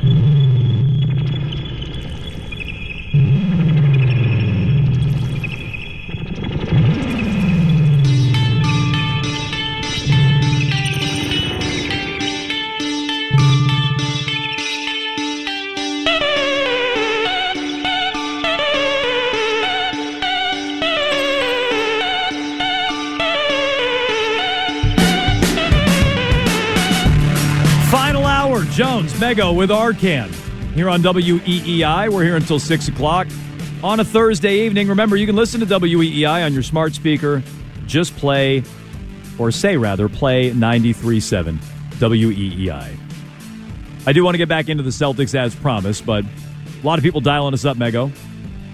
Final Jones, Mego with Arcand. Here on WEEI. We're here until 6 o'clock on a Thursday evening. Remember, you can listen to WEEI on your smart speaker. Just play, or say rather, play 93.7 WEEI. I do want to get back into the Celtics as promised, but a lot of people dialing us up, Mego,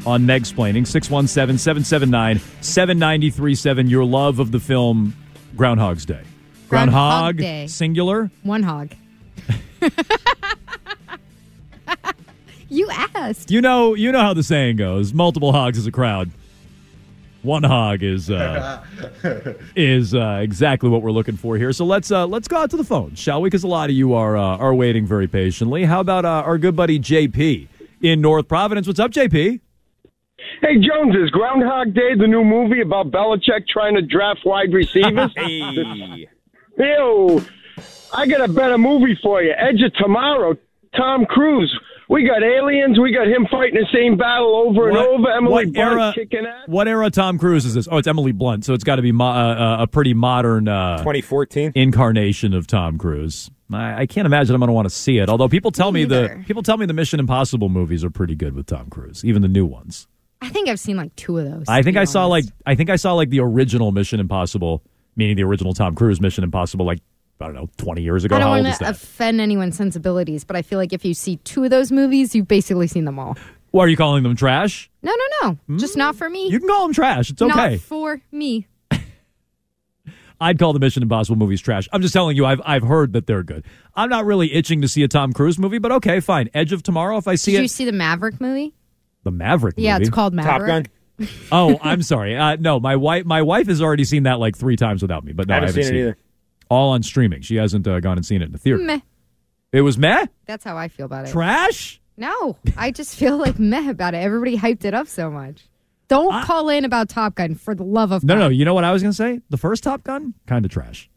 on Meg explaining 617 779 7937. Your love of the film Groundhog's Day. Groundhog Day. singular. One hog. you asked. You know, you know how the saying goes: multiple hogs is a crowd. One hog is uh, is uh, exactly what we're looking for here. So let's uh, let's go out to the phone, shall we? Because a lot of you are uh, are waiting very patiently. How about uh, our good buddy JP in North Providence? What's up, JP? Hey, Jones, is Groundhog Day the new movie about Belichick trying to draft wide receivers? hey. Ew. I got a better movie for you. Edge of Tomorrow, Tom Cruise. We got aliens. We got him fighting the same battle over and over. Emily what Blunt era? kicking ass. What era Tom Cruise is this? Oh, it's Emily Blunt. So it's got to be mo- uh, uh, a pretty modern uh, 2014 incarnation of Tom Cruise. I, I can't imagine I'm going to want to see it. Although people tell me, Me the people tell me the Mission Impossible movies are pretty good with Tom Cruise, even the new ones. I think I've seen like two of those. I think be I saw like. I think I saw like the original Mission Impossible, meaning the original Tom Cruise Mission Impossible, like I don't know, 20 years ago. I don't want to offend anyone's sensibilities, but I feel like if you see two of those movies, you've basically seen them all. Why are you calling them trash? No, no, no. Just not for me. You can call them trash. It's okay. Not for me. I'd call the Mission Impossible movies trash. I'm just telling you, I've I've heard that they're good. I'm not really itching to see a Tom Cruise movie, but okay, fine. Edge of Tomorrow, if I see Did it, you see the Maverick movie? the Maverick movie. Yeah, movie. it's called Top Maverick. Gun. Oh, I'm sorry. Uh, no, my wife my wife has already seen that like three times without me, but no, I I haven't seen it either. All on streaming. She hasn't uh, gone and seen it in the theater. Meh. It was meh, That's how I feel about it. trash. no, I just feel like meh about it. Everybody hyped it up so much. Don't I- call in about Top Gun for the love of No, God. no. You know what I was gonna say? The first Top Gun, kind of trash.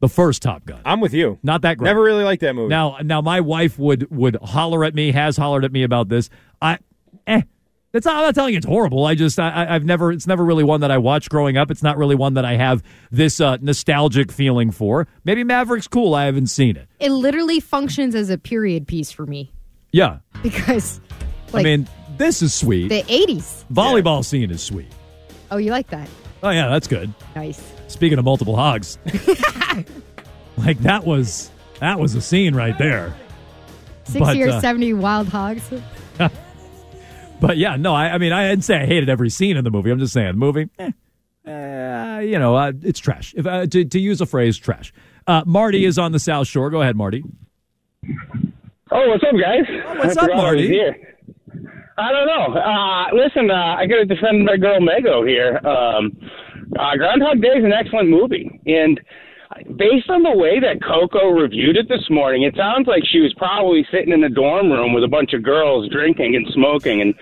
The first Top Gun, I'm with you. not that great. Never really liked that movie. Now, now my wife would would holler at me, has hollered at me about this. I, eh, that's not. I'm not telling you it's horrible. I just, I, I've never. It's never really one that I watched growing up. It's not really one that I have this uh, nostalgic feeling for. Maybe Maverick's cool. I haven't seen it. It literally functions as a period piece for me Yeah, because, like, I mean, this is sweet. the 80s. Volleyball scene is sweet. Oh, you like that? Oh yeah, that's good. Nice. Speaking of multiple hogs, like that was that was a scene right there. 60 But, or uh, 70 wild hogs. But yeah, no, I, I mean, I didn't say I hated every scene in the movie. I'm just saying, the movie, eh, uh, you know, uh, it's trash. If uh, to, to use a phrase, trash. Uh, Marty is on the South Shore. Go ahead, Marty. Oh, what's up, guys? what's I up, Marty? Here. I don't know. Uh, listen, uh, I got to defend my girl Mego here. Um, uh, Groundhog Day is an excellent movie, and based on the way that Coco reviewed it this morning, it sounds like she was probably sitting in a dorm room with a bunch of girls drinking and smoking, and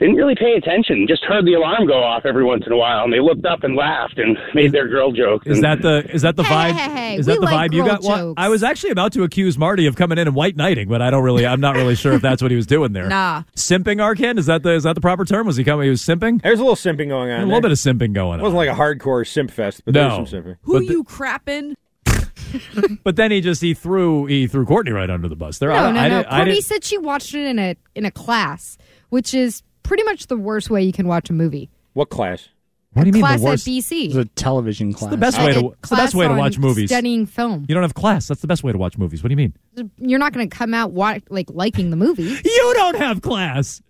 didn't really pay attention. Just heard the alarm go off every once in a while, and they looked up and laughed and made their girl jokes. Is that the is that the vibe? hey, hey, is we that the like vibe you got? Well. I was actually about to accuse Marty of coming in and white knighting, but I don't really. I'm not really sure if that's what he was doing there. Nah. simping Arcand is that the is that the proper term? Was he coming? He was simping. There's a little simping going on. A little there. bit of simping going on. It on. wasn't like a hardcore simp fest, but No. there was some simping. Who But the- you crapping? But then he just he threw he threw Courtney right under the bus. There, No, I, no, I no. didn't- I Courtney didn't- said she watched it in a in a class, which is pretty much the worst way you can watch a movie. What class? what do you mean class the worst? at BC. It's a television class. the best way to it's the best way to watch movies. Studying film. You don't have class. That's the best way to watch movies. What do you mean? You're not going to come out wa- like liking the movie. You don't have class.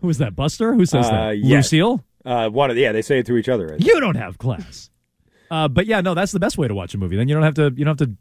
Who is that? Buster? Who says Uh, that? yes. Lucille? Uh, one of yeah, they say it to each other. You don't have class. Uh, but yeah, no, that's the best way to watch a movie. Then you don't have to. You don't have to.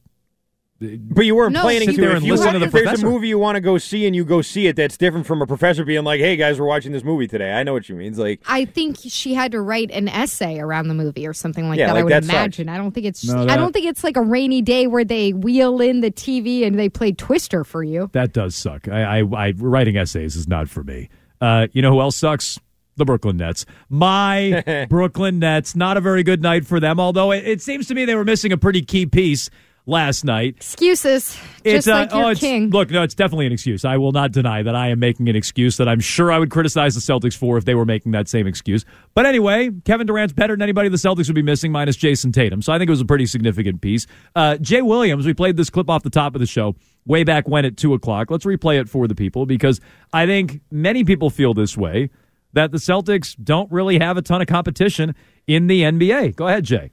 But you weren't No, planning to. there If, and you listen want, to the if there's a movie you want to go see and you go see it, that's different from a professor being like, "Hey guys, we're watching this movie today." I know what you mean. It's like I think she had to write an essay around the movie or something like Yeah, that. like I would that sucks. imagine. I don't think it's. No, I don't think it's like a rainy day where they wheel in the TV and they play Twister for you. That does suck. I, I, I writing essays is not for me. Uh, you know who else sucks? The Brooklyn Nets. My Brooklyn Nets. Not a very good night for them. Although it, it seems to me they were missing a pretty key piece last night. Excuses, It's just like uh, your oh, it's, king. Look, no, it's definitely an excuse. I will not deny that I am making an excuse that I'm sure I would criticize the Celtics for if they were making that same excuse. But anyway, Kevin Durant's better than anybody the Celtics would be missing, minus Jayson Tatum. So I think it was a pretty significant piece. Uh, Jay Williams, we played this clip off the top of the show way back when at two o'clock. Let's replay it for the people because I think many people feel this way that the Celtics don't really have a ton of competition in the NBA. Go ahead, Jay.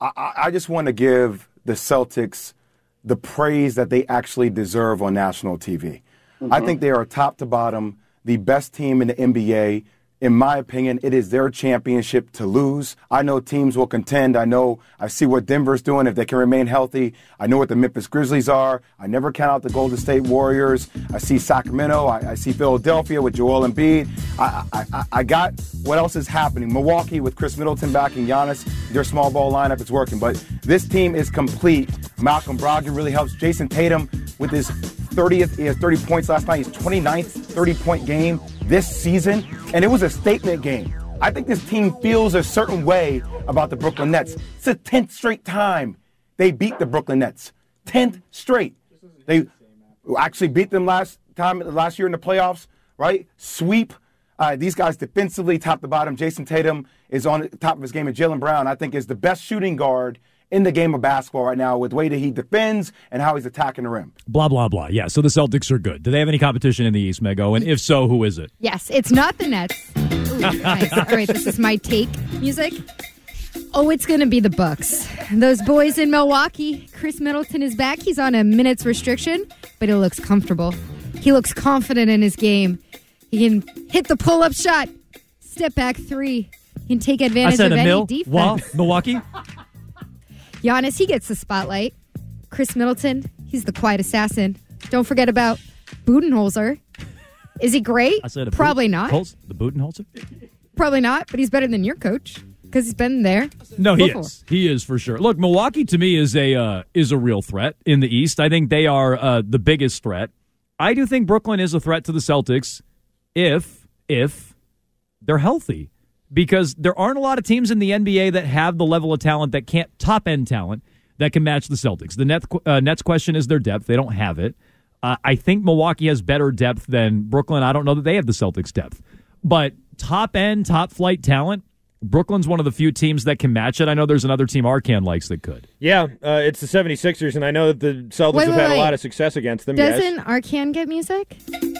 I, I just want to give the Celtics the praise that they actually deserve on national TV. I mm-hmm. think they are top to bottom the best team in the NBA. In my opinion, it is their championship to lose. I know teams will contend. I know I see what Denver's doing if they can remain healthy. I know what the Memphis Grizzlies are. I never count out the Golden State Warriors. I see Sacramento. I, I see Philadelphia with Joel Embiid. I, I, I, got what else is happening. Milwaukee with Khris Middleton backing Giannis. Their small ball lineup is working. But this team is complete. Malcolm Brogdon really helps. Jayson Tatum with his 30th, he has 30 points last night. His 29th 30 point game this season. And it was a statement game. I think this team feels a certain way about the Brooklyn Nets. It's the 10th straight time they beat the Brooklyn Nets. 10th straight. They actually beat them last time, last year in the playoffs, right? Sweep. Uh, these guys defensively, top to bottom. Jayson Tatum is on top of his game, and Jaylen Brown, I think, is the best shooting guard in the game of basketball right now with the way that he defends and how he's attacking the rim. Blah, blah, blah. Yeah, so the Celtics are good. Do they have any competition in the East, Mego? And if so, who is it? Yes, it's not the Nets. Ooh, nice. All right, this is my take music. Oh, it's going to be the Bucks. Those boys in Milwaukee. Khris Middleton is back. He's on a minutes restriction, but he looks comfortable. He looks confident in his game. He can hit the pull-up shot, step back three. He can take I advantage said of a any mill. defense. Wall, Milwaukee. Giannis, he gets the spotlight. Khris Middleton, he's the quiet assassin. Don't forget about Budenholzer. Is he great? I said a Probably boot- not. Holz- the Budenholzer? Probably not, but he's better than your coach because he's been there. No, he before. is. He is for sure. Look, Milwaukee to me is a uh, is a real threat in the East. I think they are uh, the biggest threat. I do think Brooklyn is a threat to the Celtics if if they're healthy, because there aren't a lot of teams in the NBA that have the level of talent that can't top end talent that can match the Celtics. The Nets, uh, Nets question is their depth. They don't have it. Uh, I think Milwaukee has better depth than Brooklyn. I don't know that they have the Celtics depth, but top end, top flight talent. Brooklyn's one of the few teams that can match it. I know there's another team Arcand likes that could. Yeah, uh, it's the 76ers, and I know that the Celtics Wait, have wait, had a lot of success against them. Doesn't yes. Arcand get music?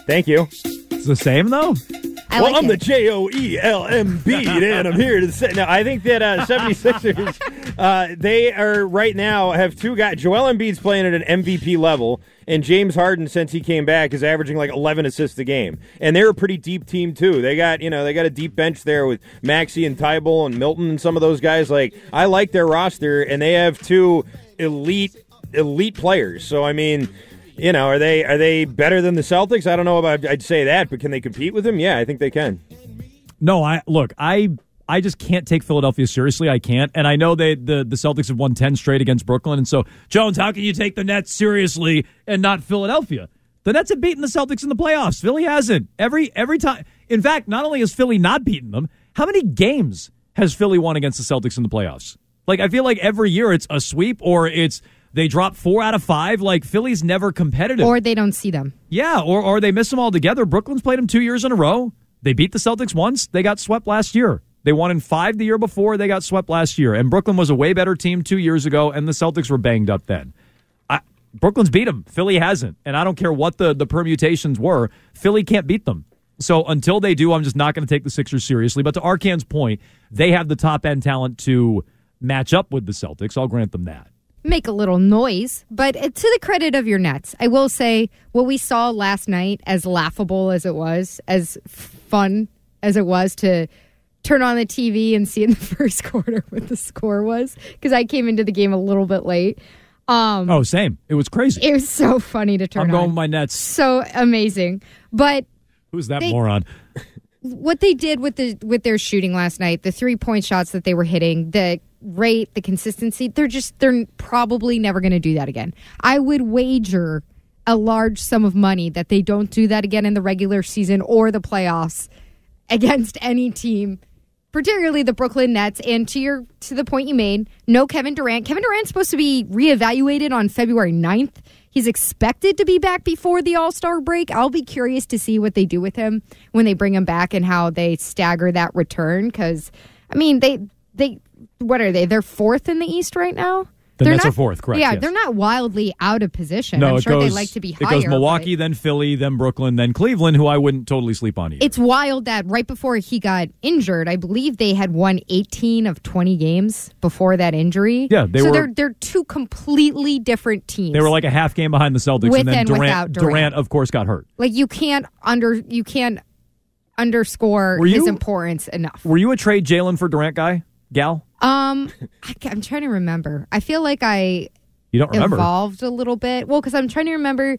Thank you. It's the same though. I well, like I'm the. J O E L M B, and I'm here to say. Now, I think that uh, 76ers, uh, they are right now have two guys. Joel Embiid's playing at an MVP level, and James Harden, since he came back, is averaging like 11 assists a game. And they're a pretty deep team too. They got you know they got a deep bench there with Maxey and Thybulle and Milton and some of those guys. Like I like their roster, and they have two elite elite players. So I mean. You know, are they are they better than the Celtics? I don't know about I'd say that, but can they compete with them? Yeah, I think they can. No, I look, I I just can't take Philadelphia seriously. I can't, and I know they the the Celtics have won ten straight against Brooklyn, and so Jones, how can you take the Nets seriously and not Philadelphia? The Nets have beaten the Celtics in the playoffs. Philly hasn't. Every every time. In fact, not only has Philly not beaten them, how many games has Philly won against the Celtics in the playoffs? Like I feel like every year it's a sweep or it's they drop four out of five. Like Philly's never competitive. Or they don't see them. Yeah, or or they miss them all together. Brooklyn's played them two years in a row. They beat the Celtics once. They got swept last year. They won in five the year before. They got swept last year. And Brooklyn was a way better team two years ago, and the Celtics were banged up then. I, Brooklyn's beat them. Philly hasn't. And I don't care what the, the permutations were. Philly can't beat them. So until they do, I'm just not going to take the Sixers seriously. But to Arcand's point, they have the top end talent to match up with the Celtics. I'll grant them that make a little noise, but to the credit of your Nets, I will say what we saw last night, as laughable as it was, as fun as it was to turn on the TV and see in the first quarter what the score was, because I came into the game a little bit late. Um, oh, same. It was crazy. It was so funny to turn. I'm going on. with my Nets. So amazing, but who's that they, moron? What they did with the with their shooting last night, the three point shots that they were hitting, the rate, the consistency, they're just they're probably never going to do that again. I would wager a large sum of money that they don't do that again in the regular season or the playoffs against any team, particularly the Brooklyn Nets. And to your to the point you made, no Kevin Durant. Kevin Durant's supposed to be reevaluated on February 9th. He's expected to be back before the All Star break. I'll be curious to see what they do with him when they bring him back and how they stagger that return. Because I mean, they they what are they? They're fourth in the East right now. The they're Nets not, fourth, correct? Yeah, yes. they're not wildly out of position. No, I'm sure goes, they like to be higher. It goes Milwaukee, then Philly, then Brooklyn, then Cleveland, who I wouldn't totally sleep on either. It's wild that right before he got injured, I believe they had won 18 of 20 games before that injury. Yeah, they so were, they're they're two completely different teams. They were like a half game behind the Celtics, With and then and Durant, Durant. Durant, of course, got hurt. Like you can't under you can't underscore Were his importance enough. Were you a trade Jaylen for Durant guy, gal? Um, I, am trying to remember. I feel like I You don't remember? evolved a little bit. Well, because I'm trying to remember.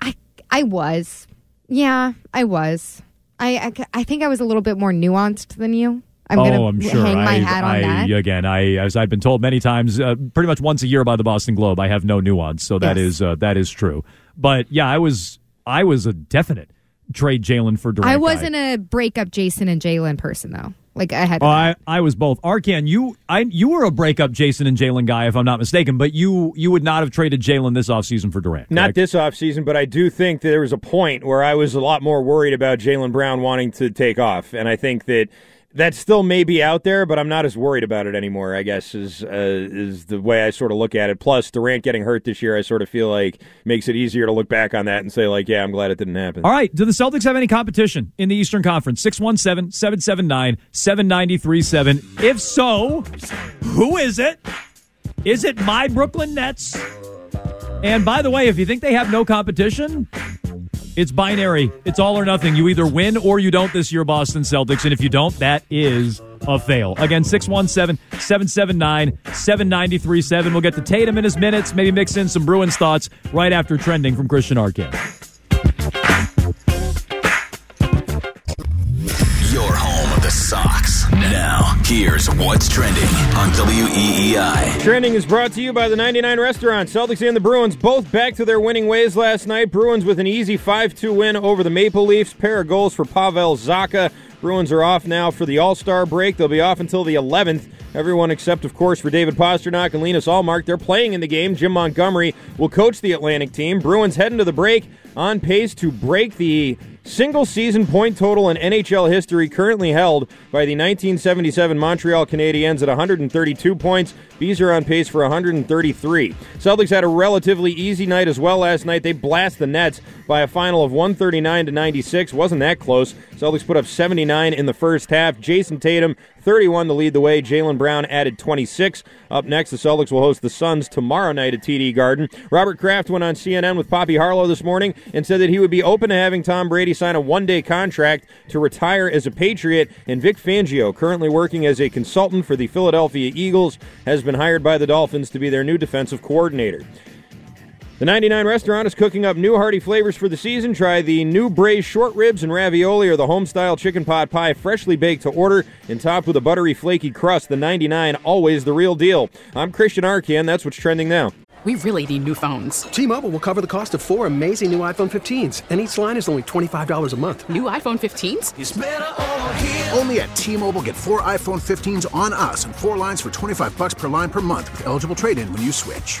I I was, yeah, I was. I, I I think I was a little bit more nuanced than you. I'm oh, I'm sure. hang my I, hat on I, that. Again, I as I've been told many times, uh, pretty much once a year by the Boston Globe, I have no nuance, so that Yes. is uh, that is true. But yeah, I was I was a definite trade Jaylen for Durant. I wasn't a breakup Jayson and Jaylen person though. Like I had. Oh, I, I was both. Arcand, you I you were a breakup Jayson and Jaylen guy, if I'm not mistaken, but you you would not have traded Jaylen this offseason for Durant. Not correct? this offseason, but I do think that there was a point where I was a lot more worried about Jaylen Brown wanting to take off. And I think that that still may be out there, but I'm not as worried about it anymore, I guess, is, uh, is the way I sort of look at it. Plus, Durant getting hurt this year, I sort of feel like makes it easier to look back on that and say, like, yeah, I'm glad it didn't happen. All right. Do the Celtics have any competition in the Eastern Conference? 617 779 7937. If so, who is it? Is it my Brooklyn Nets? And by the way, if you think they have no competition, it's binary. It's all or nothing. You either win or you don't this year, Boston Celtics. And if you don't, that is a fail. Again, 617 779 7937. We'll get to Tatum in his minutes, maybe mix in some Bruins thoughts right after trending from Christian Arcand. Here's what's trending on WEEI. Trending is brought to you by the 99 Restaurant. Celtics and the Bruins both back to their winning ways last night. Bruins with an easy 5 2 win over the Maple Leafs. Pair of goals for Pavel Zacha. Bruins are off now for the All Star break. They'll be off until the 11th. Everyone except, of course, for David Pastrnak and Linus Ullmark. They're playing in the game. Jim Montgomery will coach the Atlantic team. Bruins heading to the break on pace to break the single season point total in NHL history currently held by the 1977 Montreal Canadiens at 132 points. Bees are on pace for 133. Celtics had a relatively easy night as well last night. They blast the Nets by a final of 139 to 96. Wasn't that close. Celtics put up 79 in the first half. Jayson Tatum 31 to lead the way. Jaylen Brown added 26. Up next, the Celtics will host the Suns tomorrow night at TD Garden. Robert Kraft went on CNN with Poppy Harlow this morning and said that he would be open to having Tom Brady sign a one day contract to retire as a Patriot. And Vic Fangio, currently working as a consultant for the Philadelphia Eagles, has been hired by the Dolphins to be their new defensive coordinator. The 99 restaurant is cooking up new hearty flavors for the season. Try the new braised short ribs and ravioli or the home-style chicken pot pie, freshly baked to order and topped with a buttery, flaky crust. The 99, always the real deal. I'm Christian Arcand. That's what's trending now. we really need new phones. T-Mobile will cover the cost of four amazing new iPhone 15s, and each line is only $25 a month. New iPhone 15s? Only at T-Mobile get four iPhone 15s on us and four lines for 25 bucks per line per month with eligible trade-in when you switch.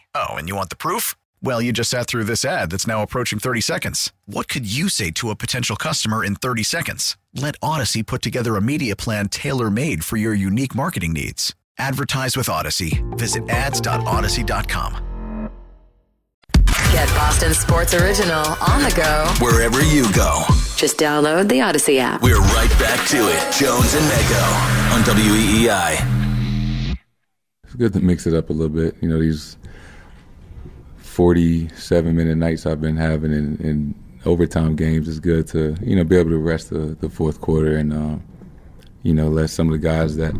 Oh, and you want the proof? Well, you just sat through this ad that's now approaching 30 seconds. What could you say to a potential customer in 30 seconds? Let Audacy put together a media plan tailor made for your unique marketing needs. Advertise with Audacy. Visit ads.audacy.com. Get Boston Sports Original on the go Wherever you go. Just download the Audacy app. We're right back to it. Jones and Mego on WEEI. It's good to mix it up a little bit. You know, these 47 minute nights I've been having in, in overtime games is good to, you know, be able to rest the, the fourth quarter and, um, you know, let some of the guys that,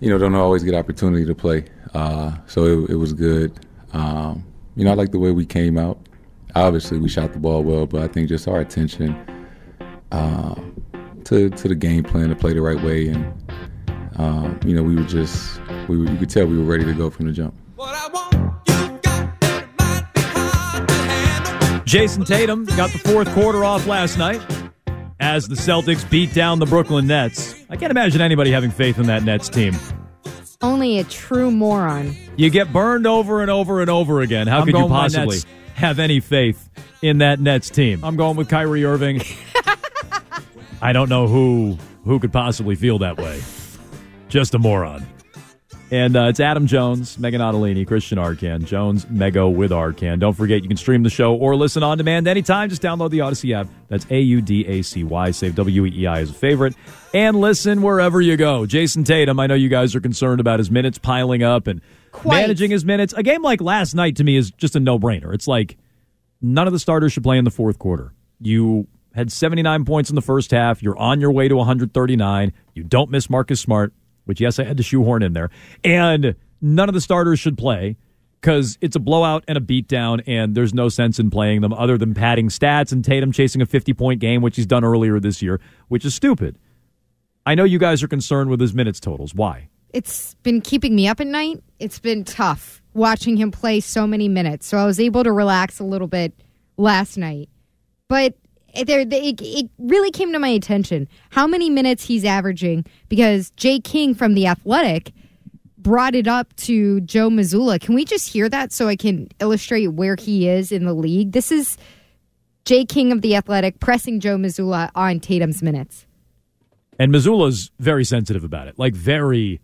you know, don't always get opportunity to play. Uh, so it, it was good. Um, you know, I like the way we came out. Obviously, we shot the ball well, but I think just our attention uh, to to the game plan to play the right way, and uh, you know, we were just we were, you could tell we were ready to go from the jump. Jayson Tatum got the fourth quarter off last night as the Celtics beat down the Brooklyn Nets. I can't imagine anybody having faith in that Nets team. Only a true moron. You get burned over and over and over again. How I'm could you going with my possibly have any faith in that Nets team? I'm going with Kyrie Irving. I don't know who who could possibly feel that way. Just a moron. And uh, it's Adam Jones, Meghan Ottolini, Christian Arcand, Jones, Mego with Arcand. Don't forget, you can stream the show or listen on demand anytime. Just download the Audacy app. That's A U D A C Y. Save W E E I as a favorite. And listen wherever you go. Jayson Tatum, I know you guys are concerned about his minutes piling up and managing his minutes. A game like last night to me is just a no brainer. It's like none of the starters should play in the fourth quarter. You had 79 points in the first half. You're on your way to 139. You don't miss Marcus Smart, which, yes, I had to shoehorn in there. And none of the starters should play because it's a blowout and a beatdown, and there's no sense in playing them other than padding stats and Tatum chasing a 50 point game, which he's done earlier this year, which is stupid. I know you guys are concerned with his minutes totals. Why? It's been keeping me up at night. It's been tough watching him play so many minutes. So I was able to relax a little bit last night. But there, it, it really came to my attention how many minutes he's averaging because Jay King from The Athletic brought it up to Joe Mazzulla. Can we just hear that so I can illustrate where he is in the league? This is Jay King of The Athletic pressing Joe Mazzulla on Tatum's minutes. And Mazzulla's very sensitive about it. Like, very,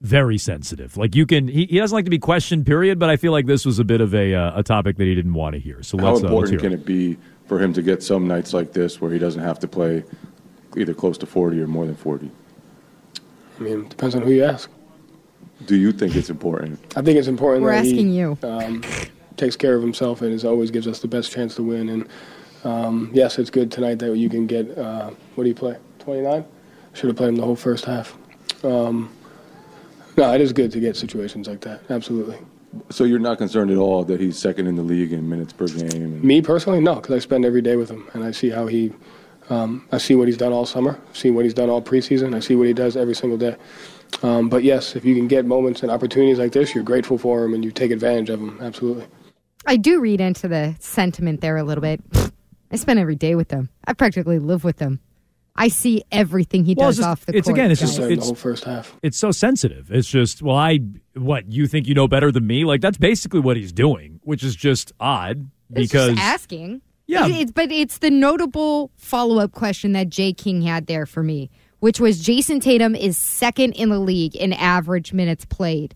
very sensitive. Like, you can, he, he doesn't like to be questioned, period, but I feel like this was a bit of a, uh, a topic that he didn't want to hear. So How let's, uh, let's important hear can it. it be for him to get some nights like this where he doesn't have to play either close to 40 or more than 40? I mean, it depends on who you ask. Do you think it's important? I think it's important We're that asking he you. Um, takes care of himself and is always gives us the best chance to win. And um, yes, it's good tonight that you can get. Uh, what do you play? Twenty nine. Should have played him the whole first half. Um, no, it is good to get situations like that. Absolutely. So you're not concerned at all that he's second in the league in minutes per game? And Me personally, no, because I spend every day with him and I see how he. Um, I see what he's done all summer. See what he's done all preseason. I see what he does every single day. Um, but yes, if you can get moments and opportunities like this, you're grateful for him and you take advantage of them. Absolutely. I do read into the sentiment there a little bit. I spend every day with them. I practically live with them. I see everything he Well, does just- off the court. it's court. again, it's guys. just- Played the it's- whole first half. It's so sensitive. It's just, well, I what you think you know better than me? Like that's basically what he's doing, which is just odd It's because just asking. Yeah. It- it's, but it's the notable follow up question that Jay King had there for me, which was Jayson Tatum is second in the league in average minutes played.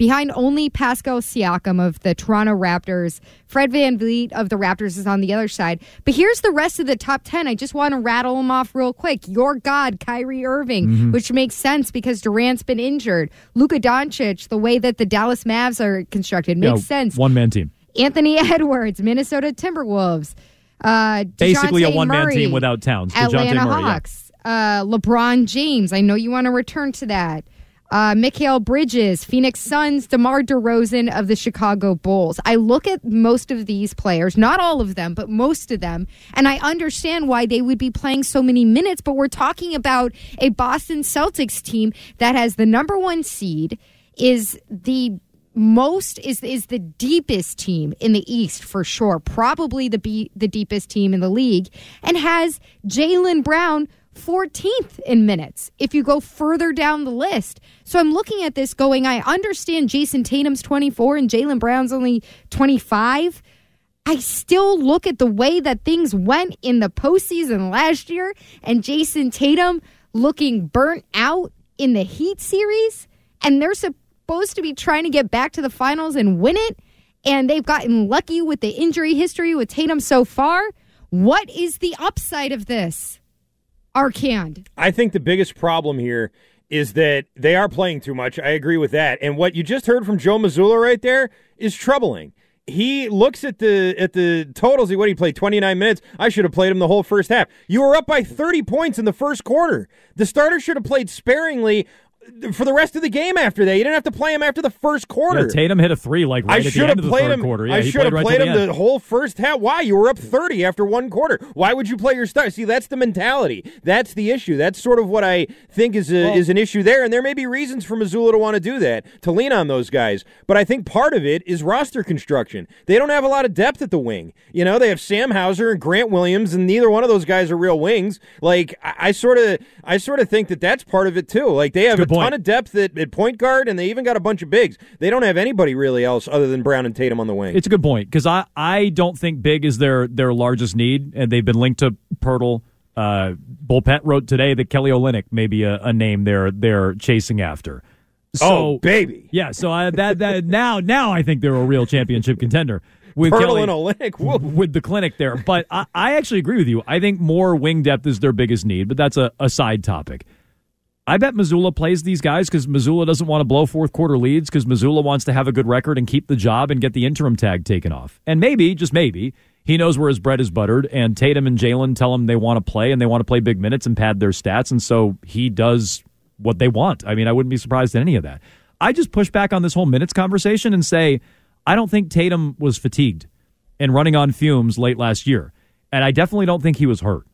Behind only Pascal Siakam of the Toronto Raptors, Fred VanVleet of the Raptors is on the other side. But here's the rest of the top 10. I just want to rattle them off real quick. Your God, Kyrie Irving, Mm-hmm. which makes sense because Durant's been injured. Luka Doncic, the way that the Dallas Mavs are constructed, makes sense. One man team. Anthony Edwards, Minnesota Timberwolves. Uh, Basically a one-man team without Towns. DeJounte Atlanta Murray, yeah. Hawks. Uh, LeBron James. I know you want to return to that. Uh, Mikal Bridges, Phoenix Suns, DeMar DeRozan of the Chicago Bulls. I look at most of these players, not all of them, but most of them, and I understand why they would be playing so many minutes. But we're talking about a Boston Celtics team that has the number one seed, is the most is is the deepest team in the East for sure, probably the be, the deepest team in the league, and has Jaylen Brown 14th in minutes if you go further down the list. So I'm looking at this going, I understand Jayson Tatum's 24 and Jaylen Brown's only 25. I still look at the way that things went in the postseason last year and Jayson Tatum looking burnt out in the Heat series, and they're supposed to be trying to get back to the finals and win it, and they've gotten lucky with the injury history with Tatum so far. What is the upside of this? Arcand. I think the biggest problem here is that they are playing too much. I agree with that. And what you just heard from Joe Mazzulla right there is troubling. He looks at the at the totals. He what he played 29 minutes. I should have played him the whole first half. You were up by 30 points in the first quarter. The starter should have played sparingly for the rest of the game after that. You didn't have to play him after the first quarter. Yeah, Tatum hit a three like right I at the should end have of the played third him. quarter. Yeah, I should have right played till him the, the, whole first half. Why? You were up 30 after one quarter. Why would you play your star? See, that's the mentality. That's the issue. That's sort of what I think is a, is an issue there. And there may be reasons for Mazzulla to want to do that, to lean on those guys. But I think part of it is roster construction. They don't have a lot of depth at the wing. You know, they have Sam Hauser and Grant Williams, and neither one of those guys are real wings. Like I sort of, I sort of think that that's part of it too. Like they have a Good point. ton of depth at, at point guard, and they even got a bunch of bigs. They don't have anybody really else other than Brown and Tatum on the wing. It's a good point because I, I don't think big is their their largest need, and they've been linked to Poeltl. Uh, wrote today that Kelly Olynyk may be a, a name they're they're chasing after. So, Oh, baby. Yeah, so I, that that now now I think they're a real championship contender with Poeltl Kelly and. Whoa. with the clinic there. But I, I actually agree with you. I think more wing depth is their biggest need, but that's a, a side topic. I bet Mazzulla plays these guys because Mazzulla doesn't want to blow fourth quarter leads because Mazzulla wants to have a good record and keep the job and get the interim tag taken off. And maybe, just maybe, he knows where his bread is buttered, and Tatum and Jaylen tell him they want to play and they want to play big minutes and pad their stats, and so he does what they want. I mean, I wouldn't be surprised at any of that. I just push back on this whole minutes conversation and say I don't think Tatum was fatigued and running on fumes late last year, and I definitely don't think he was hurt.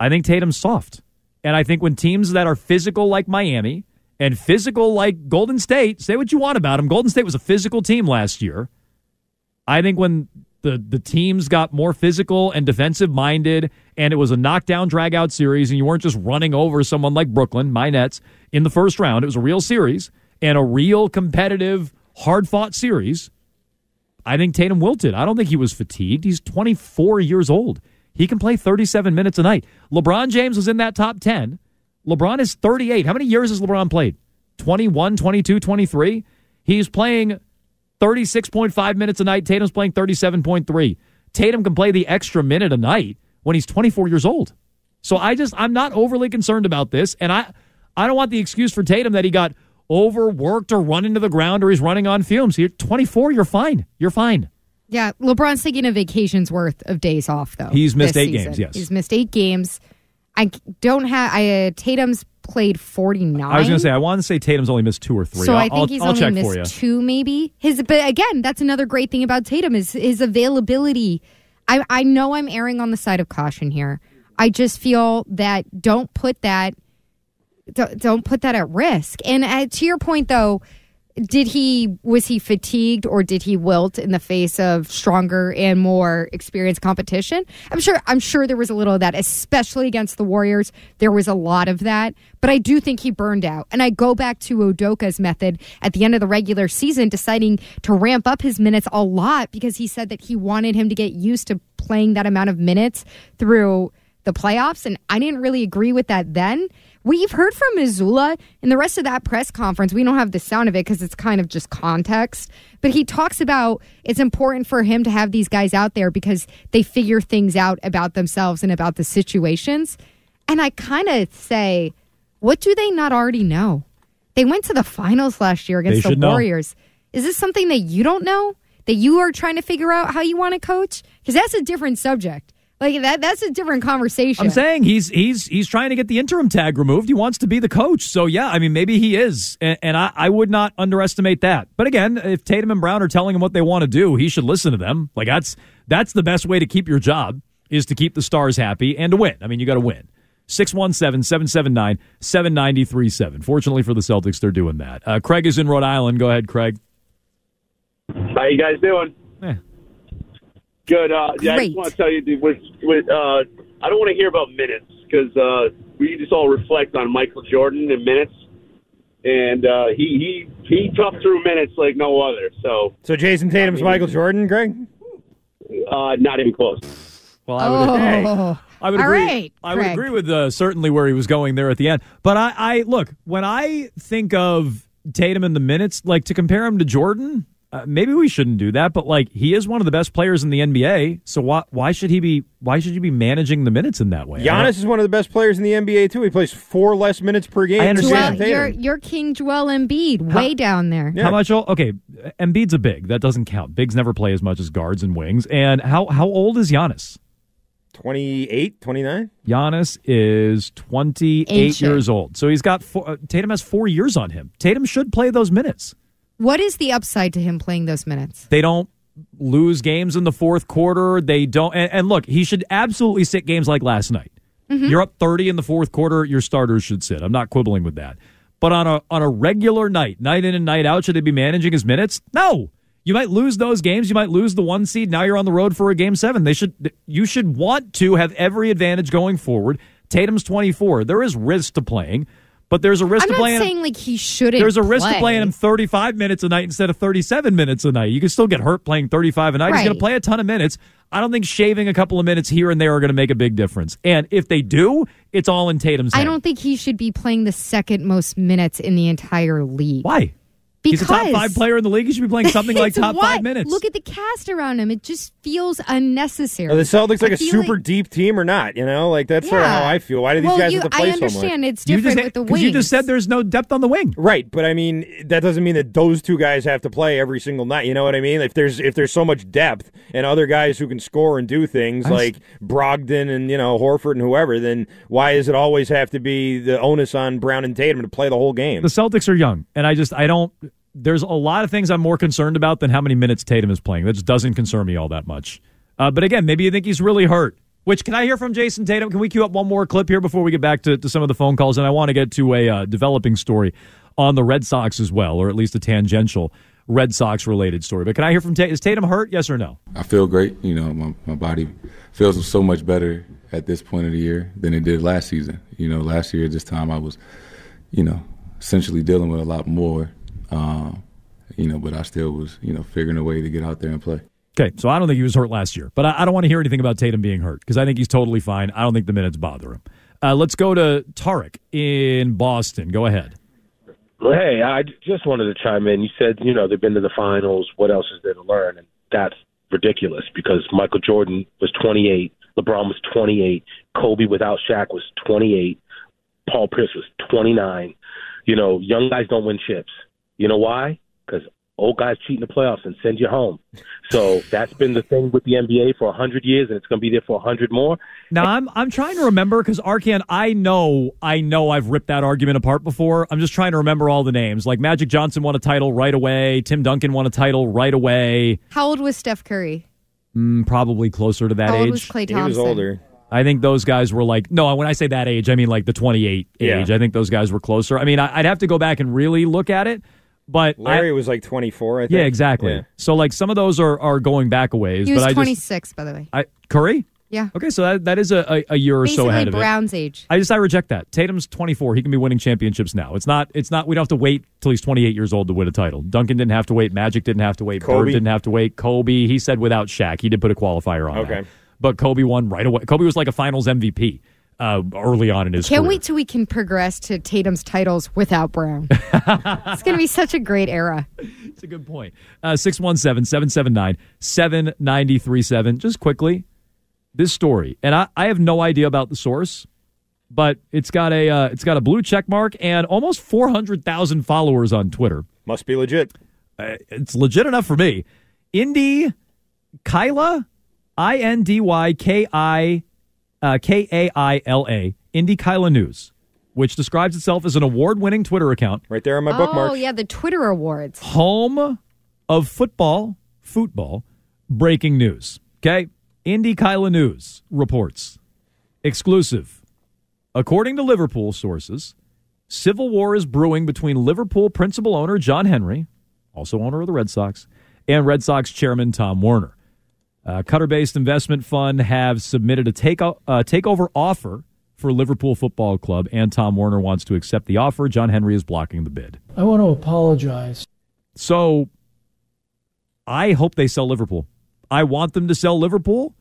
I think Tatum's soft. And I think when teams that are physical like Miami and physical like Golden State, say what you want about them. Golden State was a physical team last year. I think when the the teams got more physical and defensive minded and it was a knockdown drag out series and you weren't just running over someone like Brooklyn, my Nets, in the first round, it was a real series and a real competitive, hard fought series. I think Tatum wilted. I don't think he was fatigued. He's 24 years old. He can play 37 minutes a night. LeBron James was in that top 10. LeBron is 38. How many years has LeBron played? 21, 22, 23? He's playing 36.5 minutes a night. Tatum's playing 37.3. Tatum can play the extra minute a night when he's 24 years old. So I just I'm not overly concerned about this and I I don't want the excuse for Tatum that he got overworked or run into the ground or he's running on fumes. You're 24, you're fine. You're fine. Yeah, LeBron's taking a vacation's worth of days off though. He's missed eight season. games, yes. he's missed eight games. I don't have. I uh, Tatum's played forty nine. I was going to say I want to say Tatum's only missed two or three. So I'll, I think I'll- he's I'll only check missed for you. two, maybe. His, but again, that's another great thing about Tatum is his availability. I I know I'm erring on the side of caution here. I just feel that don't put that don't, don't put that at risk. And uh, to your point, though, did he was he fatigued or did he wilt in the face of stronger and more experienced competition? I'm sure I'm sure there was a little of that, especially against the Warriors. There was a lot of that, but I do think he burned out. And I go back to Udoka's method at the end of the regular season, deciding to ramp up his minutes a lot because he said that he wanted him to get used to playing that amount of minutes through the playoffs. And I didn't really agree with that then. We've heard from Mazzulla in the rest of that press conference. We don't have the sound of it because it's kind of just context. But he talks about it's important for him to have these guys out there because they figure things out about themselves and about the situations. And I kind of say, what do they not already know? They went to the finals last year against the should know. Warriors. Is this something that you don't know? That you are trying to figure out how you want to coach? Because that's a different subject. Like that that's a different conversation. I'm saying he's he's he's trying to get the interim tag removed. He wants to be the coach. So yeah, I mean maybe he is, and, and I, I would not underestimate that. But again, if Tatum and Brown are telling him what they want to do, he should listen to them. Like that's that's the best way to keep your job is to keep the stars happy and to win. I mean you got to win. 617-779-7937. Fortunately for the Celtics, they're doing that. Uh, Craig is in Rhode Island. Go ahead, Craig. How you guys doing? Eh. Good. Uh, yeah, I just want to tell you, dude, with, with, uh, I don't want to hear about minutes because uh, we just all reflect on Michael Jordan and minutes, and uh, he he he toughed through minutes like no other. So So Jayson Tatum's Michael Jordan, Greg? uh, not even close. Well, I would, Oh. I would All agree. right, I would agree with uh, certainly where he was going there at the end. But I, I look when I think of Tatum in the minutes, like to compare him to Jordan. Uh, maybe we shouldn't do that, but like he is one of the best players in the NBA. So why why should he be why should you be managing the minutes in that way? I Giannis is one of the best players in the NBA too. He plays four less minutes per game. I than understand. Jayson Well, Tatum. you're, you're King Joel Embiid, way down there. How much? old- Okay, Embiid's a big. That doesn't count. Bigs never play as much as guards and wings. And how how old is Giannis? 28, 29? Giannis is 28 Ancient. years old. So he's got four, uh, Tatum has 4 years on him. Tatum should play those minutes. What is the upside to him playing those minutes? They don't lose games in the fourth quarter. They don't and, and look, he should absolutely sit games like last night. Mm-hmm. You're up 30 in the fourth quarter, your starters should sit. I'm not quibbling with that. But on a on a regular night, night in and night out, should they be managing his minutes? No. You might lose those games. You might lose the one seed. Now you're on the road for a game seven. They should. You should want to have every advantage going forward. Tatum's 24. There is risk to playing, but there's a risk I'm to not playing. saying like he shouldn't. There's a risk play. to playing him 35 minutes a night instead of 37 minutes a night. You can still get hurt playing 35 a night. He's going to play a ton of minutes. I don't think shaving a couple of minutes here and there are going to make a big difference. And if they do, it's all in Tatum's I hand. don't think he should be playing the second most minutes in the entire league. Why? Because He's a top five player in the league. He should be playing something like top what? five minutes. Look at the cast around him. It just feels unnecessary. Are the Celtics like I a feel super deep team or not? You know, like that's sort of how I feel. Why do these well, guys you, have to play I so much? understand it's you different just, with the 'cause wings. you just said there's no depth on the wing. Right, but I mean that doesn't mean that those two guys have to play every single night. You know what I mean? If there's if there's so much depth and other guys who can score and do things I was- like Brogdon and you know Horford and whoever, then why does it always have to be the onus on Brown and Tatum to play the whole game? The Celtics are young, and I just I don't. There's a lot of things I'm more concerned about than how many minutes Tatum is playing. That just doesn't concern me all that much. Uh, but again, maybe you think he's really hurt. Which can I hear from Jayson Tatum? Can we cue up one more clip here before we get back to, to some of the phone calls? And I want to get to a uh, developing story on the Red Sox as well, or at least a tangential Red Sox related story. But can I hear from Tatum? Is Tatum hurt? Yes or no? I feel great. You know, my, my body feels so much better at this point of the year than it did last season. You know, last year at this time I was, you know, essentially dealing with a lot more. Um, you know, but I still was, you know, figuring a way to get out there and play. Okay, so I don't think he was hurt last year, but I, I don't want to hear anything about Tatum being hurt because I think he's totally fine. I don't think the minutes bother him. Uh, let's go to Tarek in Boston. Go ahead. Well, hey, I just wanted to chime in. You said, you know, they've been to the finals. What else is there to learn? And that's ridiculous because Michael Jordan was 28, LeBron was 28, Kobe without Shaq was 28, Paul Pierce was 29. You know, young guys don't win chips. You know why? Because old guys cheat in the playoffs and send you home. So that's been the thing with the NBA for 100 years, and it's going to be there for 100 more. Now I'm I'm trying to remember because Arcand, I know I know I've ripped that argument apart before. I'm just trying to remember all the names. Like Magic Johnson won a title right away. Tim Duncan won a title right away. How old was Steph Curry? Mm, probably closer to that How age. old was Klay He was Thompson? older. I think those guys were like no. When I say that age, I mean like the 28 Yeah. age. I think those guys were closer. I mean, I'd have to go back and really look at it. But Larry I, was like 24, I think. yeah, exactly. Yeah. So like some of those are are going back a ways. He was but I just 26, by the way. I Curry. Yeah. Okay, so that, that is a, a, a year or Basically so ahead of Brown's it. age. I just I reject that. Tatum's 24. He can be winning championships now. It's not it's not we don't have to wait till he's 28 years old to win a title. Duncan didn't have to wait. Magic didn't have to wait. Kobe? Bird didn't have to wait. Kobe, he said without Shaq. He did put a qualifier on Okay. that. But Kobe won right away. Kobe was like a finals MVP uh, early on in his career. Can't career. wait till we can progress to Tatum's titles without Brown. it's going to be such a great era. It's a good point. Uh, 617 779 7937. Just quickly, this story, and I, I have no idea about the source, but it's got a uh, it's got a blue check mark and almost 400,000 followers on Twitter. Must be legit. Uh, it's legit enough for me. Indy Kyla, I N D Y K I uh, K A I L A, Indy Kaila News, which describes itself as an award winning Twitter account. Right there on my bookmark. oh, yeah, the Twitter awards. home of football, football, breaking news. Okay? Indy Kaila News reports. Exclusive. According to Liverpool sources, civil war is brewing between Liverpool principal owner John Henry, also owner of the Red Sox, and Red Sox chairman Tom Werner. Uh, Qatar based investment fund have submitted a take, uh, takeover offer for Liverpool Football Club, and Tom Werner wants to accept the offer. John Henry is blocking the bid. I want to apologize. So I hope they sell Liverpool. I want them to sell Liverpool.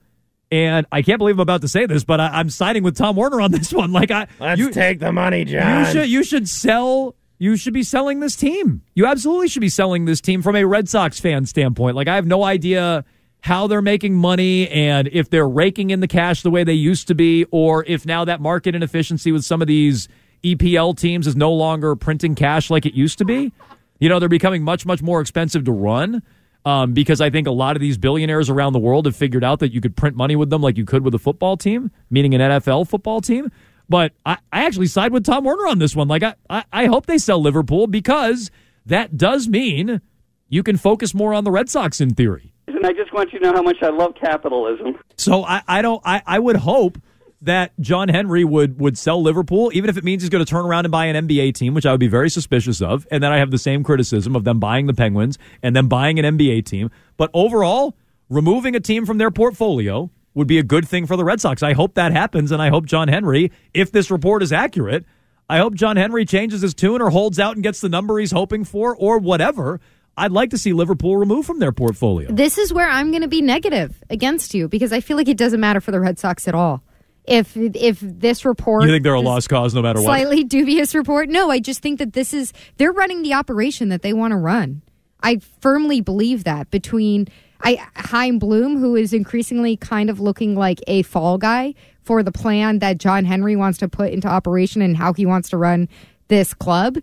And I can't believe I'm about to say this, but I, I'm siding with Tom Werner on this one. Like, I Let's you, take the money, John. you should you should sell. You should be selling this team. You absolutely should be selling this team from a Red Sox fan standpoint. Like, I have no idea how they're making money and if they're raking in the cash the way they used to be, or if now that market inefficiency with some of these EPL teams is no longer printing cash like it used to be. You know, they're becoming much, much more expensive to run um, because I think a lot of these billionaires around the world have figured out that you could print money with them like you could with a football team, meaning an NFL football team. But I, I actually side with Tom Werner on this one. Like, I, I, I hope they sell Liverpool because that does mean you can focus more on the Red Sox in theory. And I just want you to know how much I love capitalism. So I, I don't I, I would hope that John Henry would would sell Liverpool, even if it means he's going to turn around and buy an NBA team, which I would be very suspicious of. And then I have the same criticism of them buying the Penguins and then buying an NBA team. But overall, removing a team from their portfolio would be a good thing for the Red Sox. I hope that happens, and I hope John Henry, if this report is accurate, I hope John Henry changes his tune or holds out and gets the number he's hoping for or whatever. I'd like to see Liverpool removed from their portfolio. This is where I'm going to be negative against you because I feel like it doesn't matter for the Red Sox at all. If if this report You think they're a lost cause no matter what? slightly dubious report, no, I just think that this is they're running the operation that they want to run. I firmly believe that between I Chaim Bloom, who is increasingly kind of looking like a fall guy for the plan that John Henry wants to put into operation and how he wants to run this club.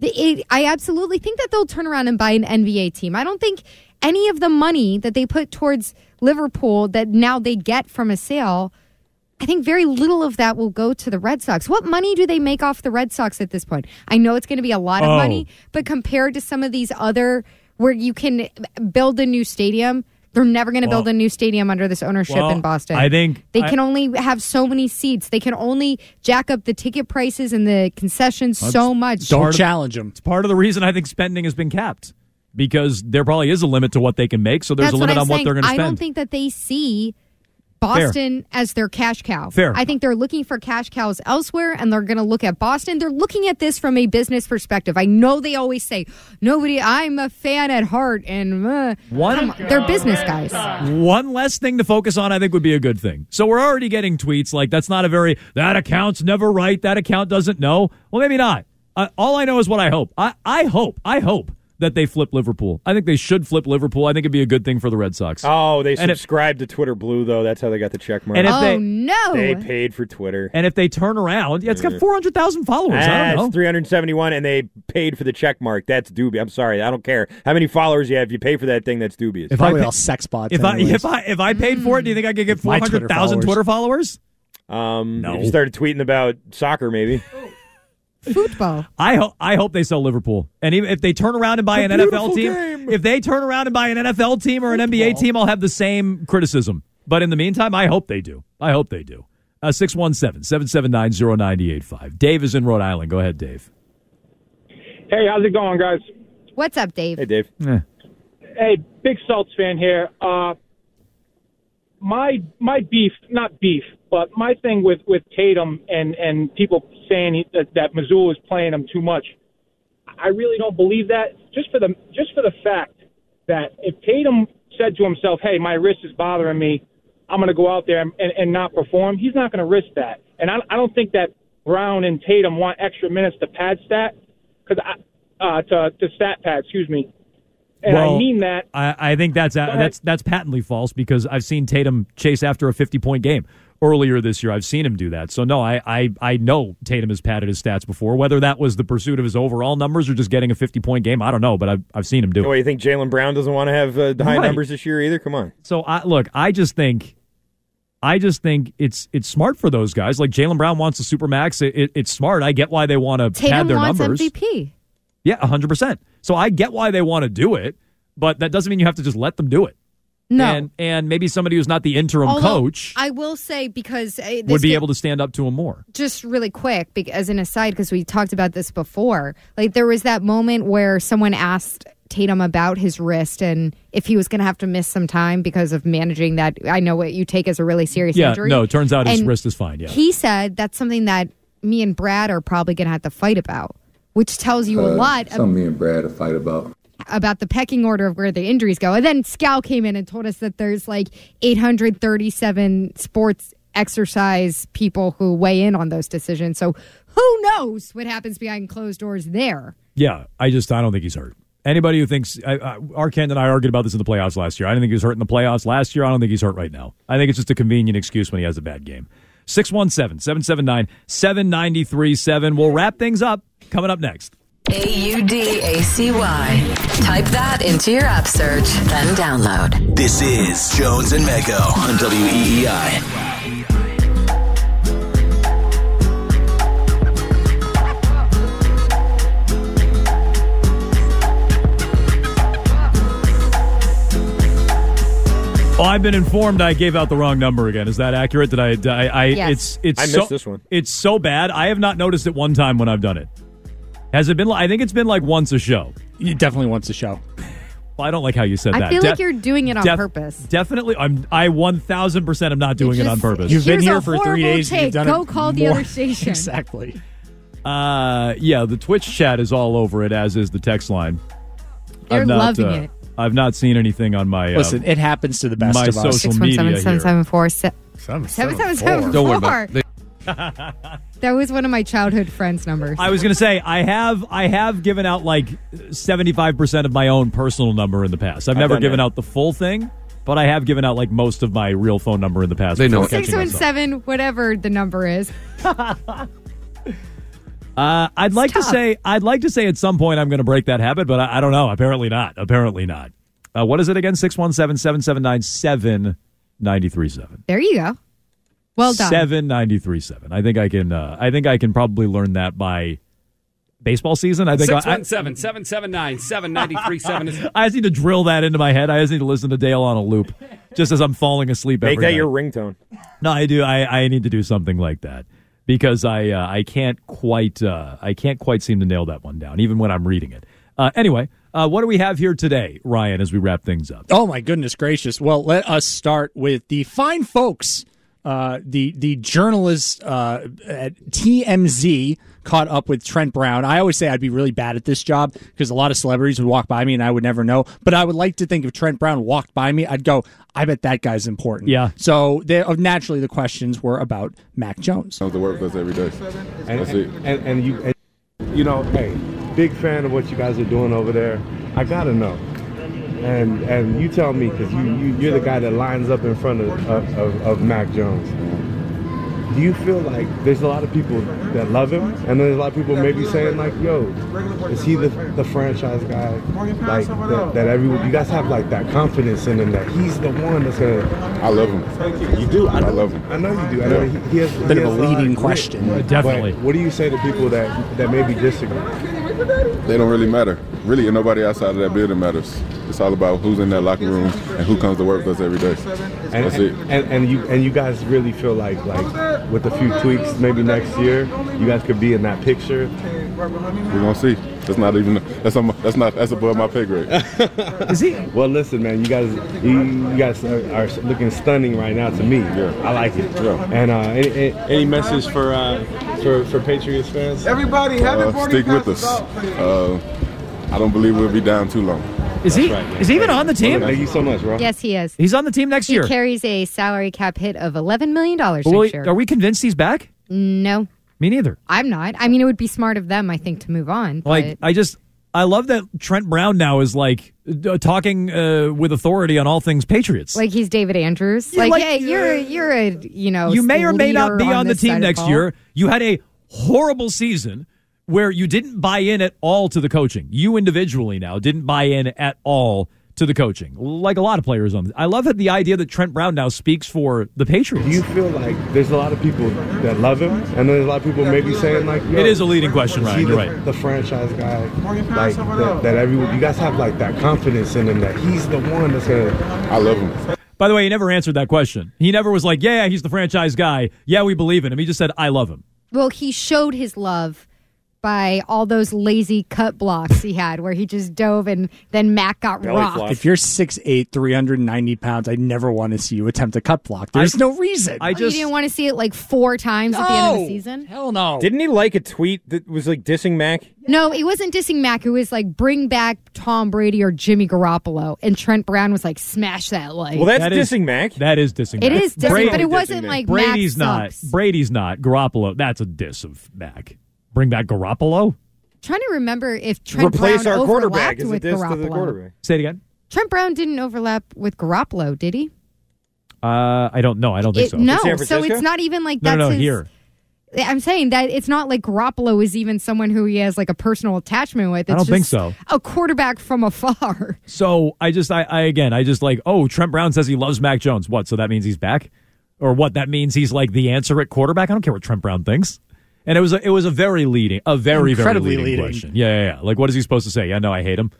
The- It, I absolutely think that they'll turn around and buy an NBA team. I don't think any of the money that they put towards Liverpool that now they get from a sale, I think very little of that will go to the Red Sox. What money do they make off the Red Sox at this point? I know it's going to be a lot of Oh. money, but compared to some of these other where you can build a new stadium, they're never going to build a new stadium under this ownership Well, in Boston. I think they I- can only have so many seats. They can only jack up the ticket prices and the concessions so much. challenge them It's part of the reason I think spending has been capped because there probably is a limit to what they can make. So there's That's a limit what on saying. what they're going to spend. I don't think that they see Boston as their cash cow. Fair. I think they're looking for cash cows elsewhere, and they're going to look at Boston. They're looking at this from a business perspective. I know they always say nobody. I'm a fan at heart, and uh, One- they're business guys. One less thing to focus on, I think, would be a good thing. So we're already getting tweets like, that's not a very, that account's never right. That account doesn't know. Well, maybe not. Uh, all I know is what I hope. I, I hope, I hope that they flip Liverpool. I think they should flip Liverpool. I think it'd be a good thing for the Red Sox. Oh, they And if- subscribed to Twitter Blue though. That's how they got the check mark. And if oh they- no! they paid for Twitter. And if they turn around, yeah, it's got 400,000 followers. I Ah, don't know. it's 371, and they paid for the check mark. That's dubious. I'm sorry. I don't care how many followers you have. If you pay for that thing, that's dubious. If I Probably pay- all sex bots. If I, if I if I paid for it, do you think I could get My four Twitter Twitter followers? Um, No. If you started tweeting about soccer, maybe. Football. I hope I hope they sell Liverpool, and even if they turn around and buy an NFL team, game. if they turn around and buy an NFL team or an NBA team, I'll have the same criticism. But in the meantime, I hope they do. I hope they do. Uh, 617 779 0985. Dave is in Rhode Island. Go ahead, Dave. Hey, how's it going, guys? What's up, Dave? Hey, Dave. Hey, big Celts fan here. Uh, my my beef, not beef, but my thing with with Tatum and and people saying he, that, that Mazzulla is playing him too much. I really don't believe that. Just for the just for the fact that if Tatum said to himself, "Hey, my wrist is bothering me," I'm going to go out there and, and not perform. He's not going to risk that, and I, I don't think that Brown and Tatum want extra minutes to pad stat because uh, to to stat pad, excuse me. And I mean that. I, I think that's that's that's patently false because I've seen Tatum chase after a 50 point game earlier this year. I've seen him do that. So no, I I, I know Tatum has padded his stats before. Whether that was the pursuit of his overall numbers or just getting a 50 point game, I don't know. But I've I've seen him do it. What, you think Jaylen Brown doesn't want to have uh, high Right. numbers this year either? Come on. So I look, I just think, I just think it's it's smart for those guys. Like Jaylen Brown wants a super max. It, it, it's smart. I get why they want to pad Tatum their wants numbers. MVP. Yeah, hundred percent. So I get why they want to do it, but that doesn't mean you have to just let them do it. No. and and maybe somebody who's not the interim Although, coach I will say because uh, this would be get- able to stand up to him more. just really quick bec- as an aside because we talked about this before like there was that moment where someone asked tatum about his wrist and if he was going to have to miss some time because of managing that i know what you take as a really serious Yeah, injury no, it turns out his wrist is fine. Yeah, he said that's something that me and brad are probably going to have to fight about which tells you a Uh, lot ab- Something me and Brad to fight about. About the pecking order of where the injuries go. And then Scal came in and told us that there's like 837 sports exercise people who weigh in on those decisions. So who knows what happens behind closed doors there? yeah. I just I don't think he's hurt. Anybody who thinks I, and I argued about this in the playoffs last year. I didn't think he was hurt in the playoffs last year. I don't think he's hurt right now. I think it's just a convenient excuse when he has a bad game. 617 779 7937. We'll wrap things up coming up next. A U D A C Y. Type that into your app search, then download. This is Jones and Mego on E WEEI. Well, I've been informed I gave out the wrong number again. Is that accurate? Did I? I, I Yes. It's it's I missed so, this one. It's so bad. I have not noticed it one time when I've done it. Has it been? li- I think it's been like once a show. definitely once a show. Well, I don't like how you said I that. I feel like De- you're doing it on def- purpose. Definitely, I'm. I one thousand percent am not doing it on purpose. You've been here for three days. take. You've done Go it call the more- other station. exactly. Uh, yeah, the Twitch chat is all over it, as is the text line. They're I've not, loving uh, it. I've not seen anything on my. Listen, uh, it happens to the best my of us. social media here. 774 Don't worry about it. That was one of my childhood friends' numbers. I was going to say I have I have given out like seventy five percent of my own personal number in the past. I've I've never given that. out the full thing, but I have given out like most of my real phone number in the past. They know 617, whatever the number is. Uh, I'd like to say I'd like to say at some point I'm going to break that habit, but I, I don't know. Apparently not. Apparently not. Uh, what is it again? 617-779-7937. There you go. Well done. 7937. I think I can uh, I think I can probably learn that by baseball season. I think I, I, 617 779 7937 I just need to drill that into my head. I just need to listen to Dale on a loop just as I'm falling asleep Make every that night. your ringtone. No, I do. I, I need to do something like that because I uh, I can't quite uh, I can't quite seem to nail that one down even when I'm reading it. Uh, anyway, uh, what do we have here today, Ryan? As we wrap things up. Oh my goodness gracious! Well, let us start with the fine folks. Uh, the the journalist uh, at TMZ caught up with Trent Brown. I always say I'd be really bad at this job because a lot of celebrities would walk by me and I would never know. But I would like to think if Trent Brown walked by me, I'd go, I bet that guy's important. Yeah. So they, uh, naturally, the questions were about Mac Jones. Comes to work with us every day. And, That's it. and, and you, and, you know, hey, big fan of what you guys are doing over there. I gotta know, and and you tell me because you, you you're the guy that lines up in front of of, of of Mac Jones. Do you feel like there's a lot of people that love him, and then there's a lot of people maybe saying like, "Yo, is he the the franchise guy?" Like that, that everyone, you guys have like that confidence in him that he's the one that's gonna. I love him. You do. I, know, love him. I know you do. I know he, he has Bit he of a leading grit. question. But Definitely. what do you say to people that that maybe disagree? They don't really matter. Really, nobody outside of that building matters. It's all about who's in that locker room and who comes to work with us every day. And, That's it. and, and you and you guys really feel like like with a few tweaks, maybe next year, you guys could be in that picture We're gonna see. That's not even that's on my, that's not that's above my pay grade. Is he? Well, listen, man. You guys, you, you guys are, are looking stunning right now to me. Yeah. I like it. Yeah. And uh, any, any, any message for uh, for for Patriots fans? Everybody, Uh, stick with us. Uh, I don't believe we'll be down too long. Is he? is he even on the team? Thank you so much, bro. Yes, he is. He's on the team next year. He year. carries a salary cap hit of $11 million next Well, year. are we convinced he's back? No, Me neither. I'm not. I mean, it would be smart of them, I think, to move on. Like I just I love that Trent Brown now is like uh, talking uh, with authority on all things Patriots. Like he's David Andrews. Yeah, like, like, hey, you're you're a you know you may or may not leader be on, the this team of next ball. year. You had a horrible season where you didn't buy in at all to the coaching. You individually now didn't buy in at all to the coaching, like a lot of players on. I love that the idea that Trent Brown now speaks for the Patriots. Do you feel like there's a lot of people that love him, and there's a lot of people maybe saying like, Yo, It is a leading question, is Ryan. You're the, right. The franchise guy, like that, that everyone, you guys have like that confidence in him that he's the one that's gonna. I love him. By the way, he never answered that question. He never was like, "Yeah, he's the franchise guy. Yeah, we believe in him." He just said, "I love him." Well, he showed his love by all those lazy cut blocks he had, where he just dove and then Mac got rocked. If you're 6'8", 390 pounds, I never want to see you attempt a cut block. There's no reason. i Oh, you didn't want to see it like four times at the end of the season. Hell no. Didn't he like a tweet that was like dissing Mac? No, it wasn't dissing Mac. It was like bring back Tom Brady or Jimmy Garoppolo, and Trent Brown was like smash that like. Well That is- That is dissing. It Mac. is dissing, It is dissing. but it wasn't like Mac Brady's not. sucks. Brady's not. Garoppolo. That's a diss of Mac. Bring back Garoppolo. Trying to remember if Trent Replace Brown our quarterback overlapped as a with diss Garoppolo. to the quarterback. Say it again. Trent Brown didn't overlap with Garoppolo, did he? Uh, I don't know. I don't think It- so. no, so it's not even like No, that's no, no. his, Here. I'm saying that it's not like Garoppolo is even someone who he has like a personal attachment with. It's I don't think so. A quarterback from afar. So I just, I, I again, I just like, oh, Trent Brown says he loves Mac Jones. What? So that means he's back, or what? That means he's like the answer at quarterback. I don't care what Trent Brown thinks. And it was, a, it was a very leading, a very, Incredibly very leading, leading. question. Yeah, yeah, yeah. Like, what is he supposed to say? Yeah, no, I hate him.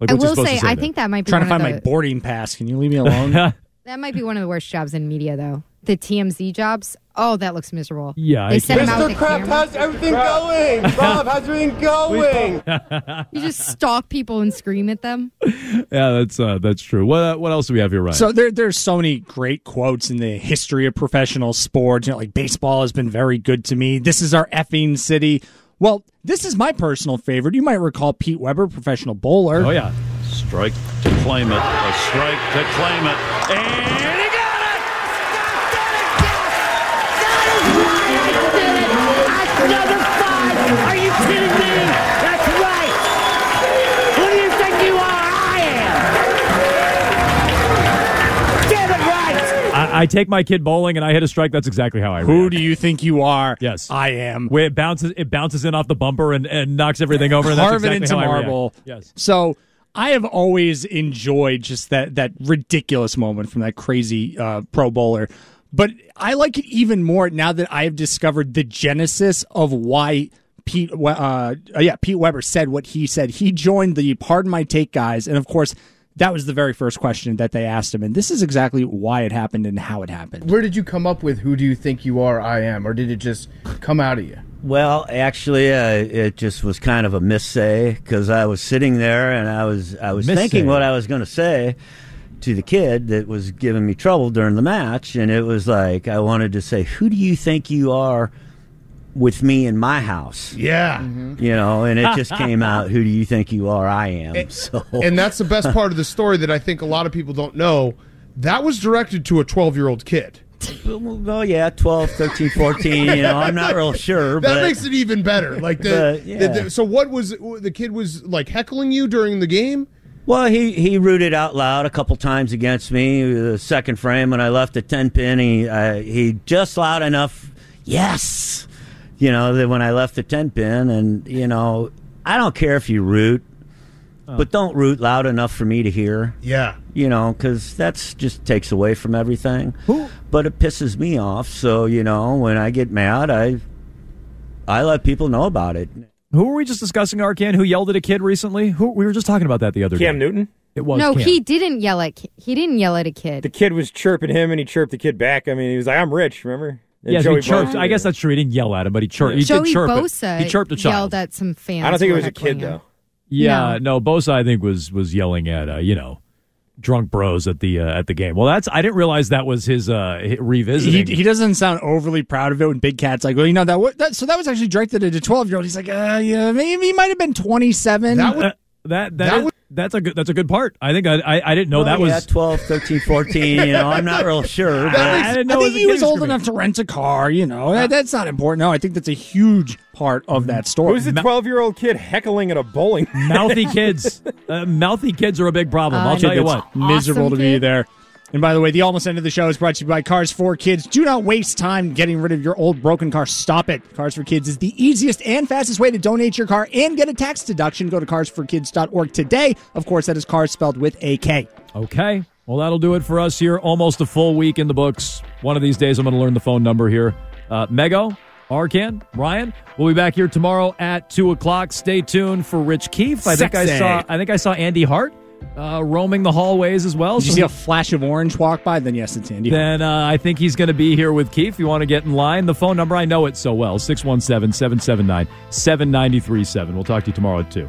Like, I what's he will supposed say, to say I there? think that might be trying to find of my boarding pass. Can you leave me alone? that might be one of the worst jobs in media, though. The TMZ jobs. Oh, that looks miserable. Yeah, I they sent him can't- out with the camera. how's everything going? Bob, how's everything going? You just stalk people and scream at them. yeah, that's uh, that's true. What uh, what else do we have here, Ryan? So there, there's so many great quotes in the history of professional sports. You know, like baseball has been very good to me. This is our effing city. Well, this is my personal favorite. You might recall Pete Weber, professional bowler. Oh yeah, Strike to claim it. A strike to claim it. And you kidding me? That's right! Who do you think you are? I am! Get it right! I, I take my kid bowling and I hit a strike. That's exactly how I. Who react. do you think you are? Yes, I am. Where it bounces, it bounces in off the bumper and, and knocks everything over. And that's Carve it exactly into how I react. marble. Yes. So I have always enjoyed just that that ridiculous moment from that crazy uh, Pro Bowler. But I like it even more now that I have discovered the genesis of why Pete, uh, uh, yeah, Pete Weber said what he said. He joined the Pardon My Take guys, and of course, that was the very first question that they asked him, and this is exactly why it happened and how it happened. Where did you come up with who do you think you are, I am, or did it just come out of you? Well, actually, uh, it just was kind of a missay because I was sitting there and I was I was Missay. thinking what I was going to say to the kid that was giving me trouble during the match, and it was like I wanted to say, "Who do you think you are with me in my house?" Yeah. You know, and it just came out, "Who do you think you are? I am." So, And that's the best part of the story that I think a lot of people don't know. That was directed to a 12 year old kid. well, yeah, 12, 13, 14, you know, I'm not real sure, That but makes it even better. Like the, But, yeah. the- the- so what was the kid was like heckling you during the game? Well, he, he rooted out loud a couple times against me. The second frame when I left the ten pin, he uh, he just loud enough. Yes, you know that when I left the ten pin, and you know I don't care if you root, oh. but don't root loud enough for me to hear. Yeah. You know, because that's just takes away from everything. Who? But it pisses me off. So you know, when I get mad, I I let people know about it. Who were we just discussing, Arcand? Who yelled at a kid recently? Who we were just talking about that the other day. Cam Newton. It was no, Cam. he didn't yell at. He didn't yell at a kid. The kid was chirping him, and he chirped the kid back. I mean, he was like, "I'm rich." Remember? And Yeah, Joey he chirped. Bosa I guess that's true. He didn't yell at him, but he chirped. He Joey did chirp. it. He chirped a child. yelled at some fans. I don't think it was a kid him. though. Yeah, no. Bosa, I think was was yelling at uh, you know drunk bros at the uh, at the game. Well, that's I didn't realize that was his uh hi- He, revisiting. he doesn't sound overly proud of it when Big Cat's like, well, you know that, wa- that so that was actually directed at a twelve year old. He's like, uh, yeah, maybe he might have been twenty seven. Uh, that that, that is- would- that's a good that's a good part. I think I I, I didn't know oh, that Well, yeah, was 12, 13, 14. You know, I'm not real sure. But I didn't know I think was he was old enough to rent a car. You know, that, uh, that's not important. No, I think that's a huge part of that mm-hmm. story. Who's the 12 year old kid heckling at a bowling? mouthy kids. Uh, mouthy kids are a big problem. I'll uh, tell you that's what. miserable to be there. And by the way, the almost end of the show is brought to you by Cars for Kids. Do not waste time getting rid of your old broken car. Stop it. Cars for Kids is the easiest and fastest way to donate your car and get a tax deduction. Go to carsforkids.org today. Of course, that is cars spelled with a K. Okay. Well, that'll do it for us here. Almost a full week in the books. One of these days, I'm going to learn the phone number here. Uh, Mego, Arcand, Ryan. We'll be back here tomorrow at two o'clock. Stay tuned for Rich Keefe. I think I saw. I think I saw Andy Hart uh, roaming the hallways as well. Did you So see a flash of orange walk by? Then yes, it's Andy. then uh, I think he's going to be here with Keefe. If you want to get in line, the phone number, I know it so well 617 779 7937. We'll talk to you tomorrow at 2.